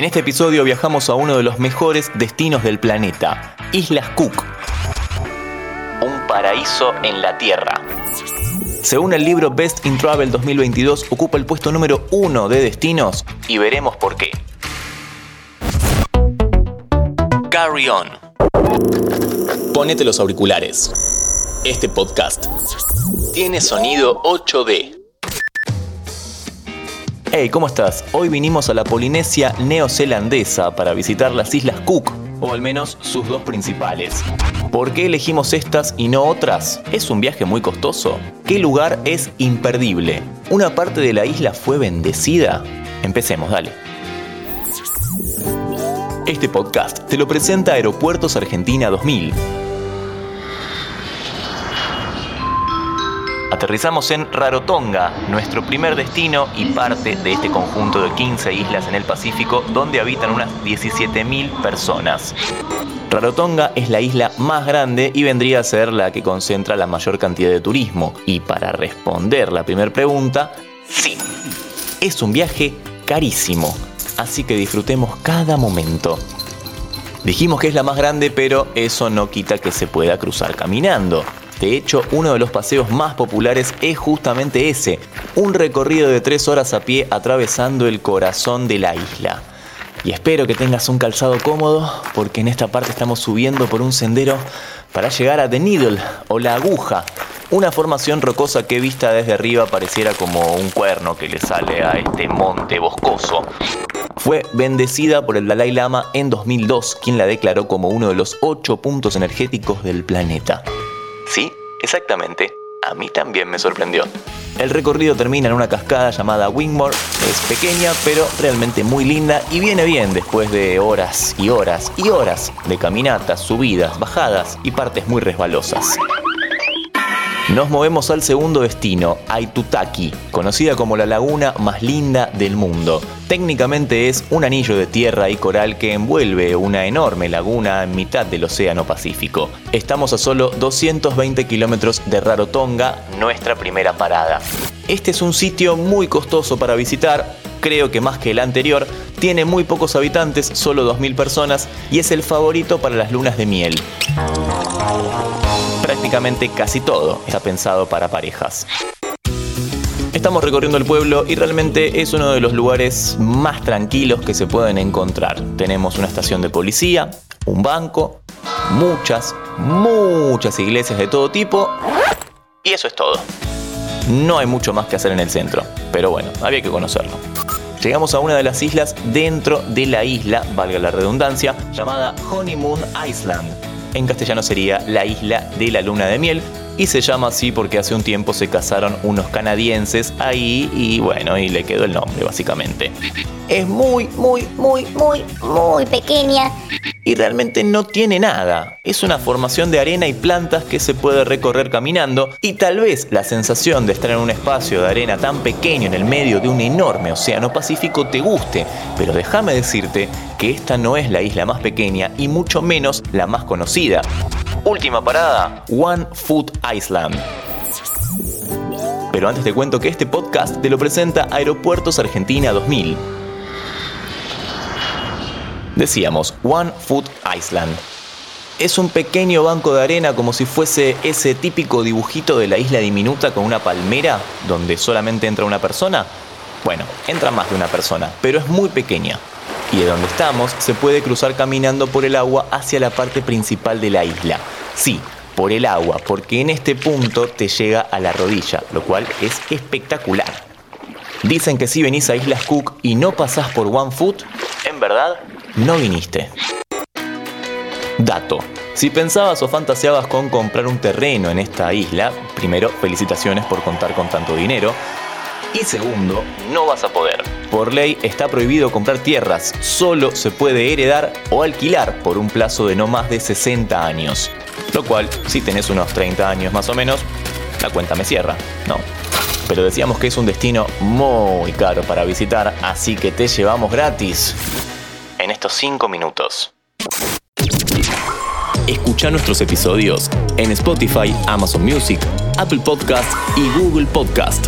En este episodio viajamos a uno de los mejores destinos del planeta, Islas Cook. Un paraíso en la Tierra. Según el libro Best in Travel 2022, ocupa el puesto número uno de destinos y veremos por qué. Carry on. Ponete los auriculares. Este podcast tiene sonido 8D. Hey, ¿cómo estás? Hoy vinimos a la Polinesia neozelandesa para visitar las Islas Cook, o al menos sus dos principales. ¿Por qué elegimos estas y no otras? ¿Es un viaje muy costoso? ¿Qué lugar es imperdible? ¿Una parte de la isla fue bendecida? Empecemos, dale. Este podcast te lo presenta Aeropuertos Argentina 2000 Aterrizamos en Rarotonga, nuestro primer destino y parte de este conjunto de 15 islas en el Pacífico donde habitan unas 17.000 personas. Rarotonga es la isla más grande y vendría a ser la que concentra la mayor cantidad de turismo. Y para responder la primera pregunta, sí, es un viaje carísimo, así que disfrutemos cada momento. Dijimos que es la más grande, pero eso no quita que se pueda cruzar caminando. De hecho, uno de los paseos más populares es justamente ese, un recorrido de tres horas a pie atravesando el corazón de la isla. Y espero que tengas un calzado cómodo, porque en esta parte estamos subiendo por un sendero para llegar a The Needle o la aguja, una formación rocosa que vista desde arriba pareciera como un cuerno que le sale a este monte boscoso. Fue bendecida por el Dalai Lama en 2002, quien la declaró como uno de los ocho puntos energéticos del planeta. Sí, exactamente. A mí también me sorprendió. El recorrido termina en una cascada llamada Wingmore. Es pequeña, pero realmente muy linda y viene bien después de horas y horas y horas de caminatas, subidas, bajadas y partes muy resbalosas. Nos movemos al segundo destino, Aitutaki, conocida como la laguna más linda del mundo. Técnicamente es un anillo de tierra y coral que envuelve una enorme laguna en mitad del Océano Pacífico. Estamos a solo 220 kilómetros de Rarotonga, nuestra primera parada. Este es un sitio muy costoso para visitar, creo que más que el anterior, tiene muy pocos habitantes, solo 2.000 personas, y es el favorito para las lunas de miel prácticamente casi todo está pensado para parejas. Estamos recorriendo el pueblo y realmente es uno de los lugares más tranquilos que se pueden encontrar. Tenemos una estación de policía, un banco, muchas, muchas iglesias de todo tipo y eso es todo. No hay mucho más que hacer en el centro, pero bueno, había que conocerlo. Llegamos a una de las islas dentro de la isla, valga la redundancia, llamada Honeymoon Island. En castellano sería La isla de la luna de miel, y se llama así porque hace un tiempo se casaron unos canadienses ahí y bueno, y le quedó el nombre básicamente. Es muy, muy, muy, muy, muy pequeña. Y realmente no tiene nada. Es una formación de arena y plantas que se puede recorrer caminando y tal vez la sensación de estar en un espacio de arena tan pequeño en el medio de un enorme océano Pacífico te guste, pero déjame decirte que esta no es la isla más pequeña y mucho menos la más conocida. Última parada, One Foot Island. Pero antes te cuento que este podcast te lo presenta Aeropuertos Argentina 2000. Decíamos, One Foot Island. Es un pequeño banco de arena como si fuese ese típico dibujito de la isla diminuta con una palmera donde solamente entra una persona. Bueno, entra más de una persona, pero es muy pequeña y de donde estamos se puede cruzar caminando por el agua hacia la parte principal de la isla. Sí, por el agua, porque en este punto te llega a la rodilla, lo cual es espectacular. Dicen que si venís a Islas Cook y no pasás por One Foot, en verdad, no viniste. Dato. Si pensabas o fantaseabas con comprar un terreno en esta isla, primero, felicitaciones por contar con tanto dinero. Y segundo, no vas a poder. Por ley está prohibido comprar tierras, solo se puede heredar o alquilar por un plazo de no más de 60 años. Lo cual, si tenés unos 30 años más o menos, la cuenta me cierra, ¿no? Pero decíamos que es un destino muy caro para visitar, así que te llevamos gratis en estos 5 minutos. Escucha nuestros episodios en Spotify, Amazon Music, Apple Podcast y Google Podcast.